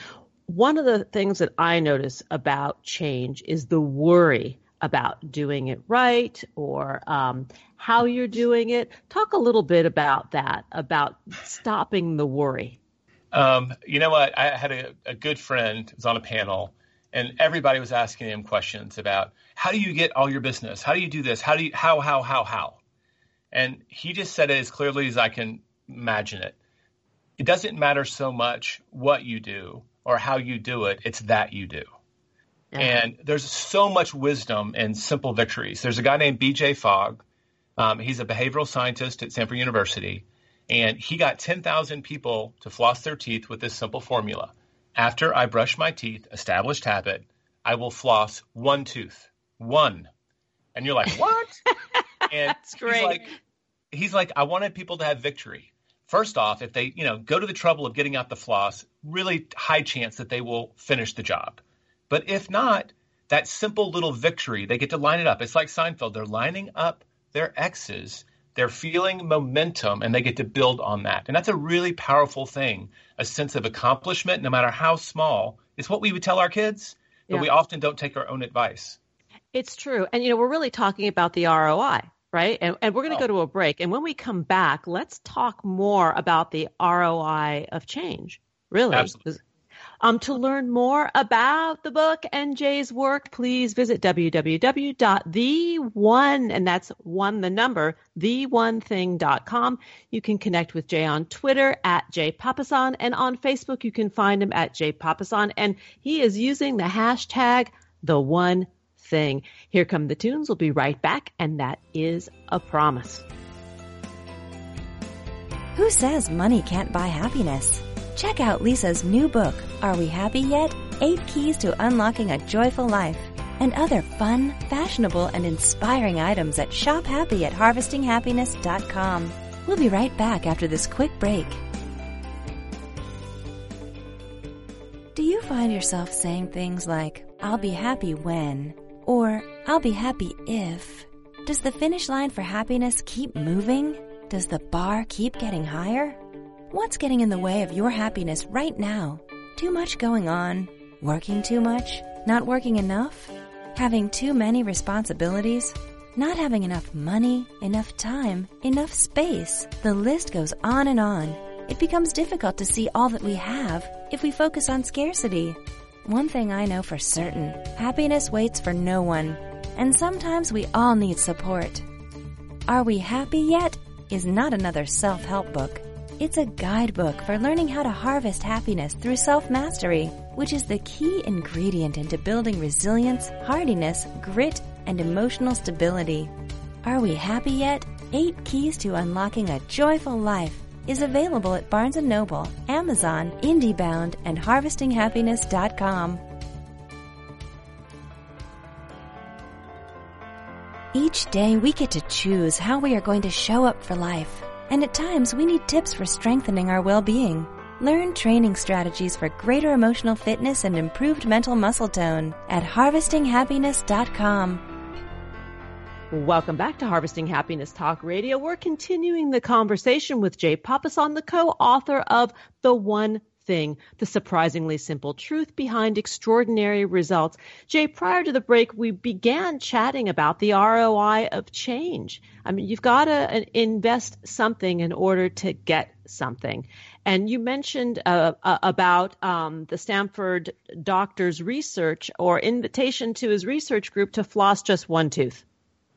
One of the things that I notice about change is the worry about doing it right or um, how you're doing it. Talk a little bit about that, about stopping the worry. Um, you know what? I had a, a good friend was on a panel, and everybody was asking him questions about how do you get all your business? How do you do this? How do you how how how how? And he just said it as clearly as I can imagine it. It doesn't matter so much what you do or how you do it; it's that you do. And there's so much wisdom in simple victories. There's a guy named B.J. Fogg. Um, he's a behavioral scientist at Stanford University, and he got 10,000 people to floss their teeth with this simple formula. After I brush my teeth, established habit, I will floss one tooth. One. And you're like, what? and That's great. He's like, he's like, I wanted people to have victory. First off, if they, you know, go to the trouble of getting out the floss, really high chance that they will finish the job. But if not, that simple little victory, they get to line it up. It's like Seinfeld. They're lining up their X's. They're feeling momentum and they get to build on that. And that's a really powerful thing. A sense of accomplishment, no matter how small, is what we would tell our kids, but yeah. we often don't take our own advice. It's true. And, you know, we're really talking about the ROI, right? And, and we're going to oh. go to a break. And when we come back, let's talk more about the ROI of change, really. Absolutely. Um, to learn more about the book and Jay's work, please visit www.the1, and that's one the number, the1thing.com. You can connect with Jay on Twitter at Jay Papasan, and on Facebook you can find him at Jay Papasan, and he is using the hashtag the one thing. Here come the tunes. We'll be right back, and that is a promise. Who says money can't buy happiness? Check out Lisa's new book, Are We Happy Yet? Eight Keys to Unlocking a Joyful Life, and other fun, fashionable, and inspiring items at Shop Happy at HarvestingHappiness.com. We'll be right back after this quick break. Do you find yourself saying things like, I'll be happy when, or I'll be happy if? Does the finish line for happiness keep moving? Does the bar keep getting higher? What's getting in the way of your happiness right now? Too much going on? Working too much? Not working enough? Having too many responsibilities? Not having enough money, enough time, enough space? The list goes on and on. It becomes difficult to see all that we have if we focus on scarcity. One thing I know for certain, happiness waits for no one. And sometimes we all need support. Are We Happy Yet? is not another self-help book. It's a guidebook for learning how to harvest happiness through self-mastery, which is the key ingredient into building resilience, hardiness, grit, and emotional stability. Are we happy yet? Eight Keys to Unlocking a Joyful Life is available at Barnes & Noble, Amazon, IndieBound, and HarvestingHappiness.com. Each day we get to choose how we are going to show up for life. And at times, we need tips for strengthening our well-being. Learn training strategies for greater emotional fitness and improved mental muscle tone at harvestinghappiness.com. Welcome back to Harvesting Happiness Talk Radio. We're continuing the conversation with Jay Papasan, the co-author of The One thing, the surprisingly simple truth behind extraordinary results. Jay, prior to the break, we began chatting about the ROI of change. I mean, you've got to invest something in order to get something. And you mentioned uh, uh, about um, the Stanford doctor's research or invitation to his research group to floss just one tooth.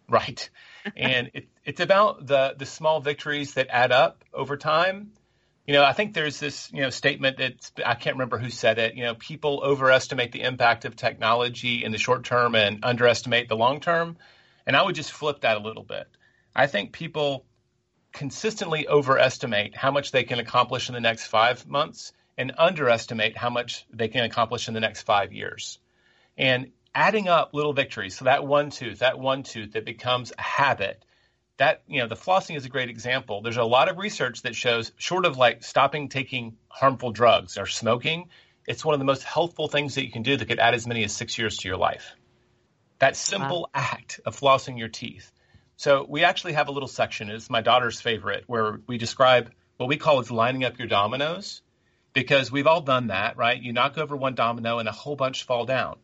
Right. and it, it's about the, the small victories that add up over time you know, I think there's this, you know, statement that I can't remember who said it. You know, people overestimate the impact of technology in the short term and underestimate the long term. And I would just flip that a little bit. I think people consistently overestimate how much they can accomplish in the next five months and underestimate how much they can accomplish in the next five years. And adding up little victories, so that one tooth, that one tooth that becomes a habit, that you know the flossing is a great example. There's a lot of research that shows, short of like stopping taking harmful drugs or smoking, it's one of the most healthful things that you can do that could add as many as six years to your life. That simple wow. act of flossing your teeth. So we actually have a little section. It's my daughter's favorite, where we describe what we call is lining up your dominoes, because we've all done that, right? You knock over one domino and a whole bunch fall down.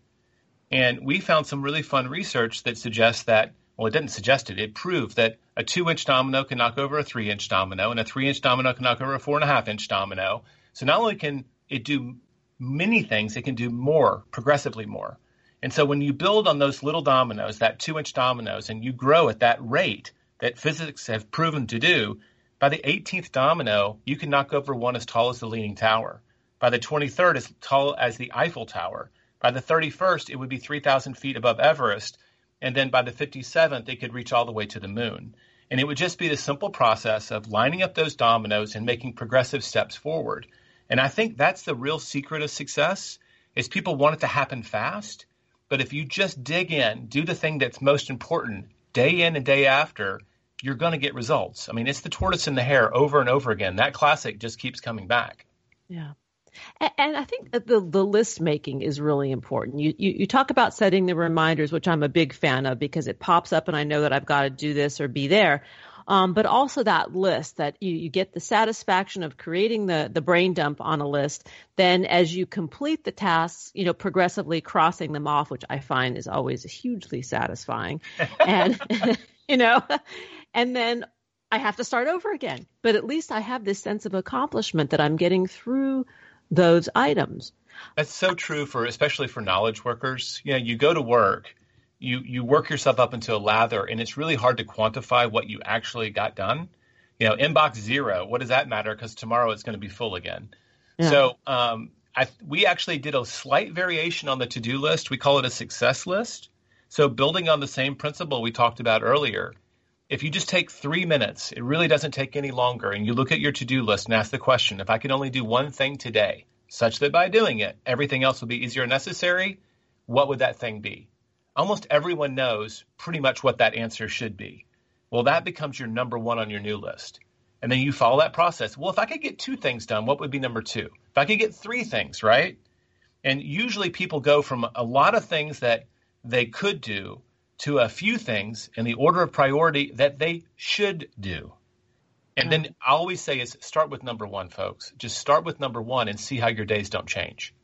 And we found some really fun research that suggests that well, it didn't suggest it. It proved that a two inch domino can knock over a three inch domino, and a three inch domino can knock over a four and a half inch domino. So not only can it do many things, it can do more, progressively more. And so when you build on those little dominoes, that two inch dominoes, and you grow at that rate that physics have proven to do, by the 18th domino, you can knock over one as tall as the Leaning Tower. By the 23rd, as tall as the Eiffel Tower. By the 31st, it would be 3,000 feet above Everest and then by the 57th, they could reach all the way to the moon. And it would just be the simple process of lining up those dominoes and making progressive steps forward. And I think that's the real secret of success is people want it to happen fast. But if you just dig in, do the thing that's most important day in and day after, you're going to get results. I mean, it's the tortoise and the hare over and over again. That classic just keeps coming back. Yeah. And I think the the list making is really important. You, you you talk about setting the reminders, which I'm a big fan of because it pops up and I know that I've got to do this or be there. Um, but also that list that you, you get the satisfaction of creating the the brain dump on a list. Then as you complete the tasks, you know, progressively crossing them off, which I find is always hugely satisfying. and you know, and then I have to start over again. But at least I have this sense of accomplishment that I'm getting through those items. That's so true for especially for knowledge workers. You know, you go to work, you you work yourself up into a lather, and it's really hard to quantify what you actually got done. You know, inbox zero. What does that matter? Because tomorrow it's going to be full again. Yeah. So um, I, we actually did a slight variation on the to do list. We call it a success list. So building on the same principle we talked about earlier, if you just take three minutes, it really doesn't take any longer, and you look at your to do list and ask the question if I could only do one thing today, such that by doing it, everything else will be easier and necessary, what would that thing be? Almost everyone knows pretty much what that answer should be. Well, that becomes your number one on your new list. And then you follow that process. Well, if I could get two things done, what would be number two? If I could get three things, right? And usually people go from a lot of things that they could do to a few things in the order of priority that they should do. And then mm-hmm. I always say is start with number one, folks. Just start with number one and see how your days don't change.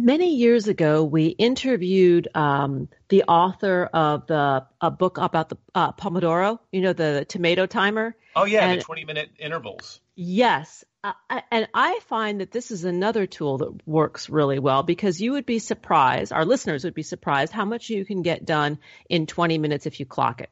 Many years ago, we interviewed um, the author of the a book about the uh, Pomodoro. You know, the tomato timer. Oh yeah, and, the twenty minute intervals. Yes, uh, and I find that this is another tool that works really well because you would be surprised, our listeners would be surprised how much you can get done in 20 minutes if you clock it.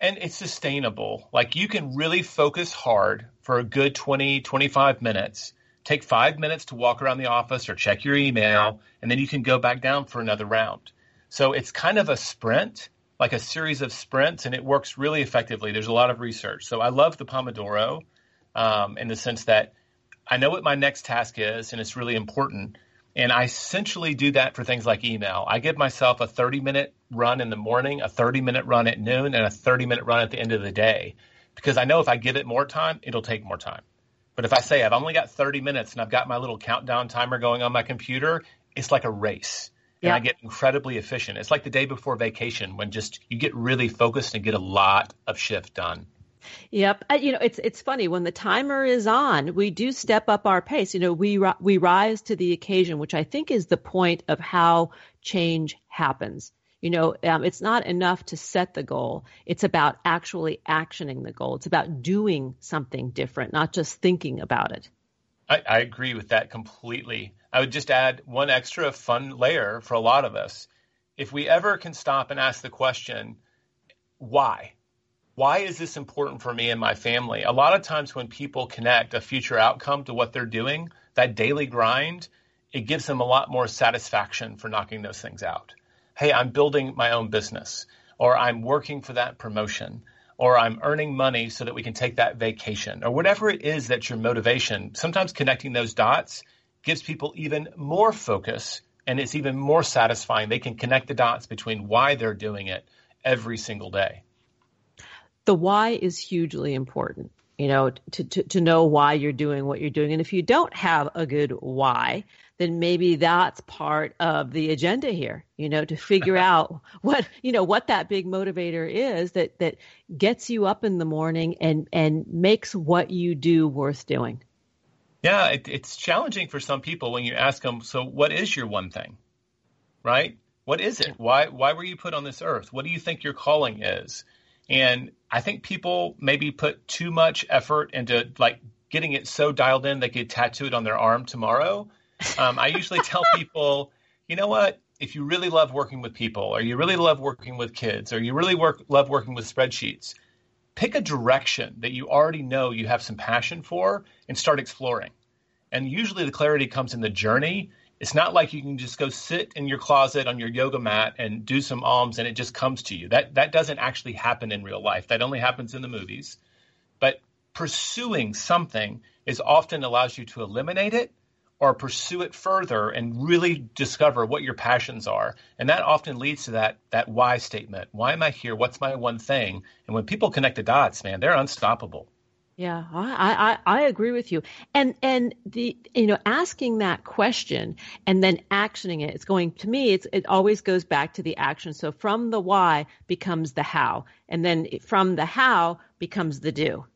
And it's sustainable. Like you can really focus hard for a good 20, 25 minutes. Take five minutes to walk around the office or check your email, and then you can go back down for another round. So it's kind of a sprint, like a series of sprints, and it works really effectively. There's a lot of research. So I love the Pomodoro um, in the sense that I know what my next task is and it's really important. And I essentially do that for things like email. I give myself a 30 minute run in the morning, a 30 minute run at noon, and a 30 minute run at the end of the day because I know if I give it more time, it'll take more time. But if I say I've only got 30 minutes and I've got my little countdown timer going on my computer, it's like a race. And. I get incredibly efficient. It's like the day before vacation when just you get really focused and get a lot of shift done. Yep. Uh, you know, it's it's funny when the timer is on, we do step up our pace. You know, we we rise to the occasion, which I think is the point of how change happens. You know, um, it's not enough to set the goal. It's about actually actioning the goal. It's about doing something different, not just thinking about it. I, I agree with that completely. I would just add one extra fun layer for a lot of us. If we ever can stop and ask the question, why? why is this important for me and my family? A lot of times when people connect a future outcome to what they're doing, that daily grind, it gives them a lot more satisfaction for knocking those things out. Hey, I'm building my own business, or I'm working for that promotion, or I'm earning money so that we can take that vacation, or whatever it is that's your motivation. Sometimes connecting those dots gives people even more focus and it's even more satisfying. They can connect the dots between why they're doing it every single day. the why is hugely important you know to, to, to know why you're doing what you're doing and if you don't have a good why then maybe that's part of the agenda here you know to figure out what you know what that big motivator is that that gets you up in the morning and and makes what you do worth doing. Yeah it, it's challenging for some people when you ask them so what is your one thing? Right? What is it? Why why were you put on this earth? What do you think your calling is? And I think people maybe put too much effort into like getting it so dialed in they could tattoo it on their arm tomorrow. Um, I usually tell people, you know what? If you really love working with people, or you really love working with kids, or you really work, love working with spreadsheets, pick a direction that you already know you have some passion for and start exploring. And usually the clarity comes in the journey it's not like you can just go sit in your closet on your yoga mat and do some alms and it just comes to you. That that doesn't actually happen in real life. That only happens in the movies. But pursuing something is often allows you to eliminate it or pursue it further and really discover what your passions are. And that often leads to that that why statement. Why am I here? What's my one thing? And when people connect the dots, man, they're unstoppable. Yeah, I, I, I agree with you. And and the you know asking that question and then actioning it. It's going to me. It's it always goes back to the action. So from the why becomes the how, and then from the how becomes the do.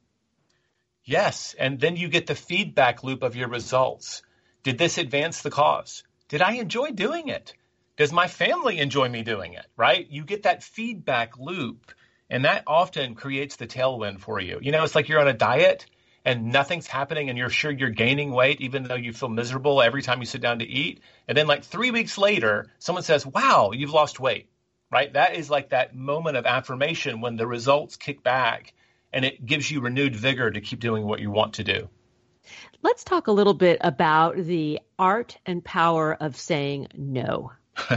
Yes, and then you get the feedback loop of your results. Did this advance the cause? Did I enjoy doing it? Does my family enjoy me doing it? Right? You get that feedback loop and that often creates the tailwind for you. You know, it's like you're on a diet and nothing's happening and you're sure you're gaining weight even though you feel miserable every time you sit down to eat. And then like 3 weeks later, someone says, "Wow, you've lost weight." Right? That is like that moment of affirmation when the results kick back and it gives you renewed vigor to keep doing what you want to do. Let's talk a little bit about the art and power of saying no.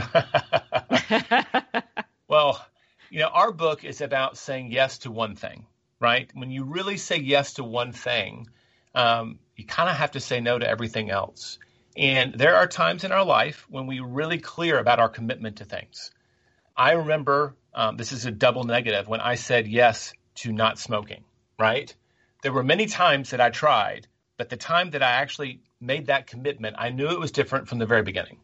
well, you know, our book is about saying yes to one thing, right? When you really say yes to one thing, um, you kind of have to say no to everything else. And there are times in our life when we're really clear about our commitment to things. I remember um, this is a double negative when I said yes to not smoking, right? There were many times that I tried, but the time that I actually made that commitment, I knew it was different from the very beginning.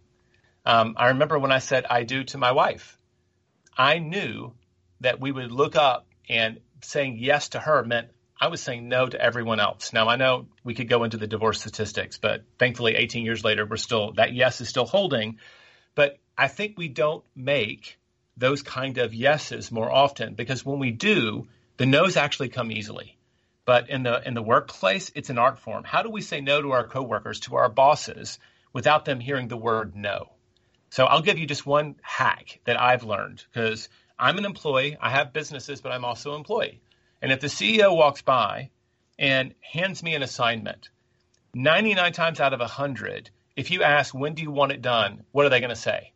Um, I remember when I said I do to my wife. I knew that we would look up and saying yes to her meant I was saying no to everyone else. Now I know we could go into the divorce statistics, but thankfully 18 years later we're still that yes is still holding. But I think we don't make those kind of yeses more often because when we do, the no's actually come easily. But in the in the workplace, it's an art form. How do we say no to our coworkers, to our bosses, without them hearing the word no? So I'll give you just one hack that I've learned because I'm an employee. I have businesses, but I'm also an employee. And if the CEO walks by and hands me an assignment, 99 times out of 100, if you ask, when do you want it done? What are they going to say?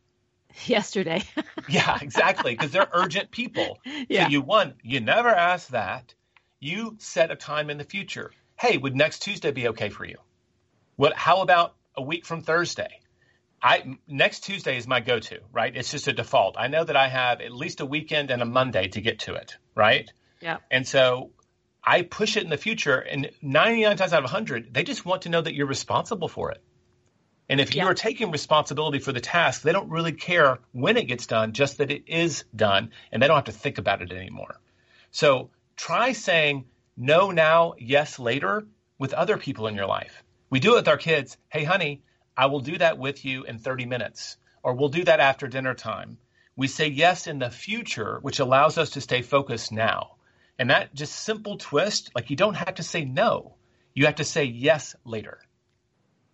Yesterday. yeah, exactly. Because they're urgent people. Yeah. So you, one, you never ask that. You set a time in the future. Hey, would next Tuesday be okay for you? What, how about a week from Thursday? I next Tuesday is my go-to, right? It's just a default. I know that I have at least a weekend and a Monday to get to it, right? Yeah. And so I push it in the future, and 99 times out of 100, they just want to know that you're responsible for it. And if yeah. you are taking responsibility for the task, they don't really care when it gets done, just that it is done, and they don't have to think about it anymore. So try saying no now, yes later with other people in your life. We do it with our kids. Hey, honey, I will do that with you in 30 minutes, or we'll do that after dinner time. We say yes in the future, which allows us to stay focused now. And that just simple twist, like you don't have to say no. You have to say yes later.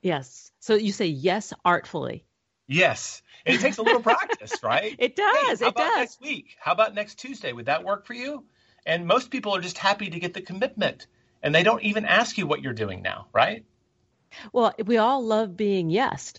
Yes. So you say yes artfully. Yes. And it takes a little practice, right? It does. Hey, it does. How about next week. How about next Tuesday? Would that work for you? And most people are just happy to get the commitment and they don't even ask you what you're doing now, right? Well, we all love being yes.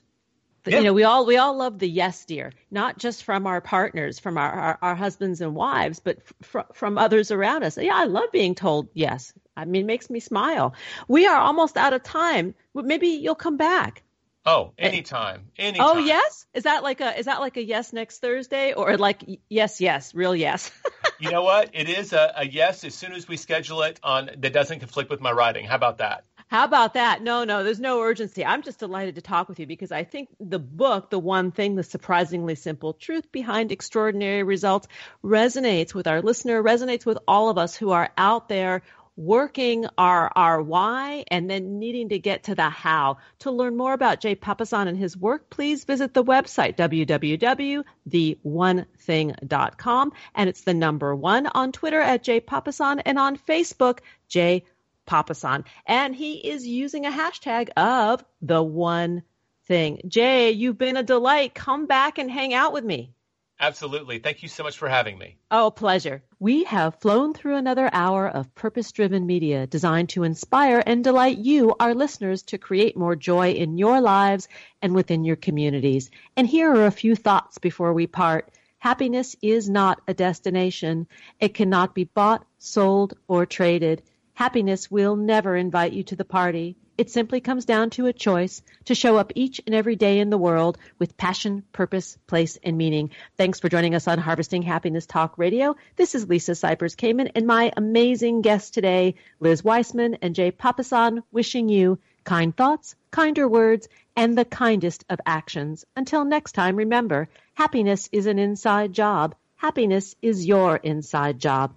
Yeah. You know, we all we all love the yes, dear, not just from our partners, from our, our, our husbands and wives, but fr- from others around us. Yeah, I love being told yes. I mean, it makes me smile. We are almost out of time. Maybe you'll come back. Oh, eh, anytime. Anytime. Oh, yes? Is that like a is that like a yes next Thursday or like yes, yes, real yes? you know what? It is a, a, yes as soon as we schedule it on that doesn't conflict with my writing. How about that? How about that? No, no, there's no urgency. I'm just delighted to talk with you because I think the book, The One Thing, The Surprisingly Simple Truth Behind Extraordinary Results, resonates with our listener, resonates with all of us who are out there working our our why and then needing to get to the how. To learn more about Jay Papasan and his work, please visit the website www.theonething.com and it's the number 1 on Twitter at Jay Papasan and on Facebook Jay Papasan. And he is using a hashtag of the one thing. Jay, you've been a delight. Come back and hang out with me. Absolutely. Thank you so much for having me. Oh, pleasure. We have flown through another hour of purpose driven media designed to inspire and delight you, our listeners, to create more joy in your lives and within your communities. And here are a few thoughts before we part. Happiness is not a destination. It cannot be bought, sold, or traded. Happiness will never invite you to the party. It simply comes down to a choice to show up each and every day in the world with passion, purpose, place, and meaning. Thanks for joining us on Harvesting Happiness Talk Radio. This is Lisa Cypers Kamen and my amazing guests today, Liz Wiseman and Jay Papasan, wishing you kind thoughts, kinder words, and the kindest of actions. Until next time, remember, happiness is an inside job. Happiness is your inside job.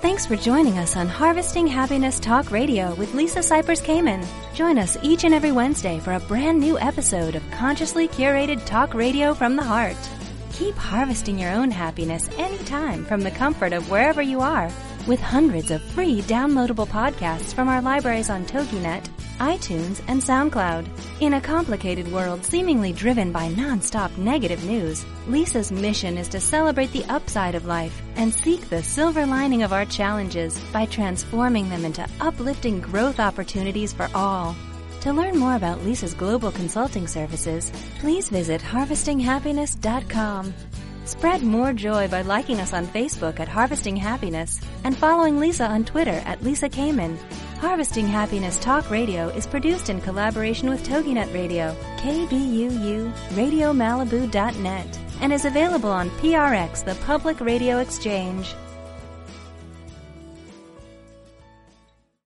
Thanks for joining us on Harvesting Happiness Talk Radio with Lisa Cypers Kamen. Join us each and every Wednesday for a brand new episode of consciously curated talk radio from the heart. Keep harvesting your own happiness anytime from the comfort of wherever you are with hundreds of free downloadable podcasts from our libraries on TogiNet, iTunes, and SoundCloud. In a complicated world seemingly driven by nonstop negative news, Lisa's mission is to celebrate the upside of life and seek the silver lining of our challenges by transforming them into uplifting growth opportunities for all. To learn more about Lisa's global consulting services, please visit harvestinghappiness.com. Spread more joy by liking us on Facebook at Harvesting Happiness and following Lisa on Twitter at Lisa Kamen. Harvesting Happiness Talk Radio is produced in collaboration with TogiNet Radio, KBUU, RadioMalibu.net, and is available on PRX, the Public Radio Exchange.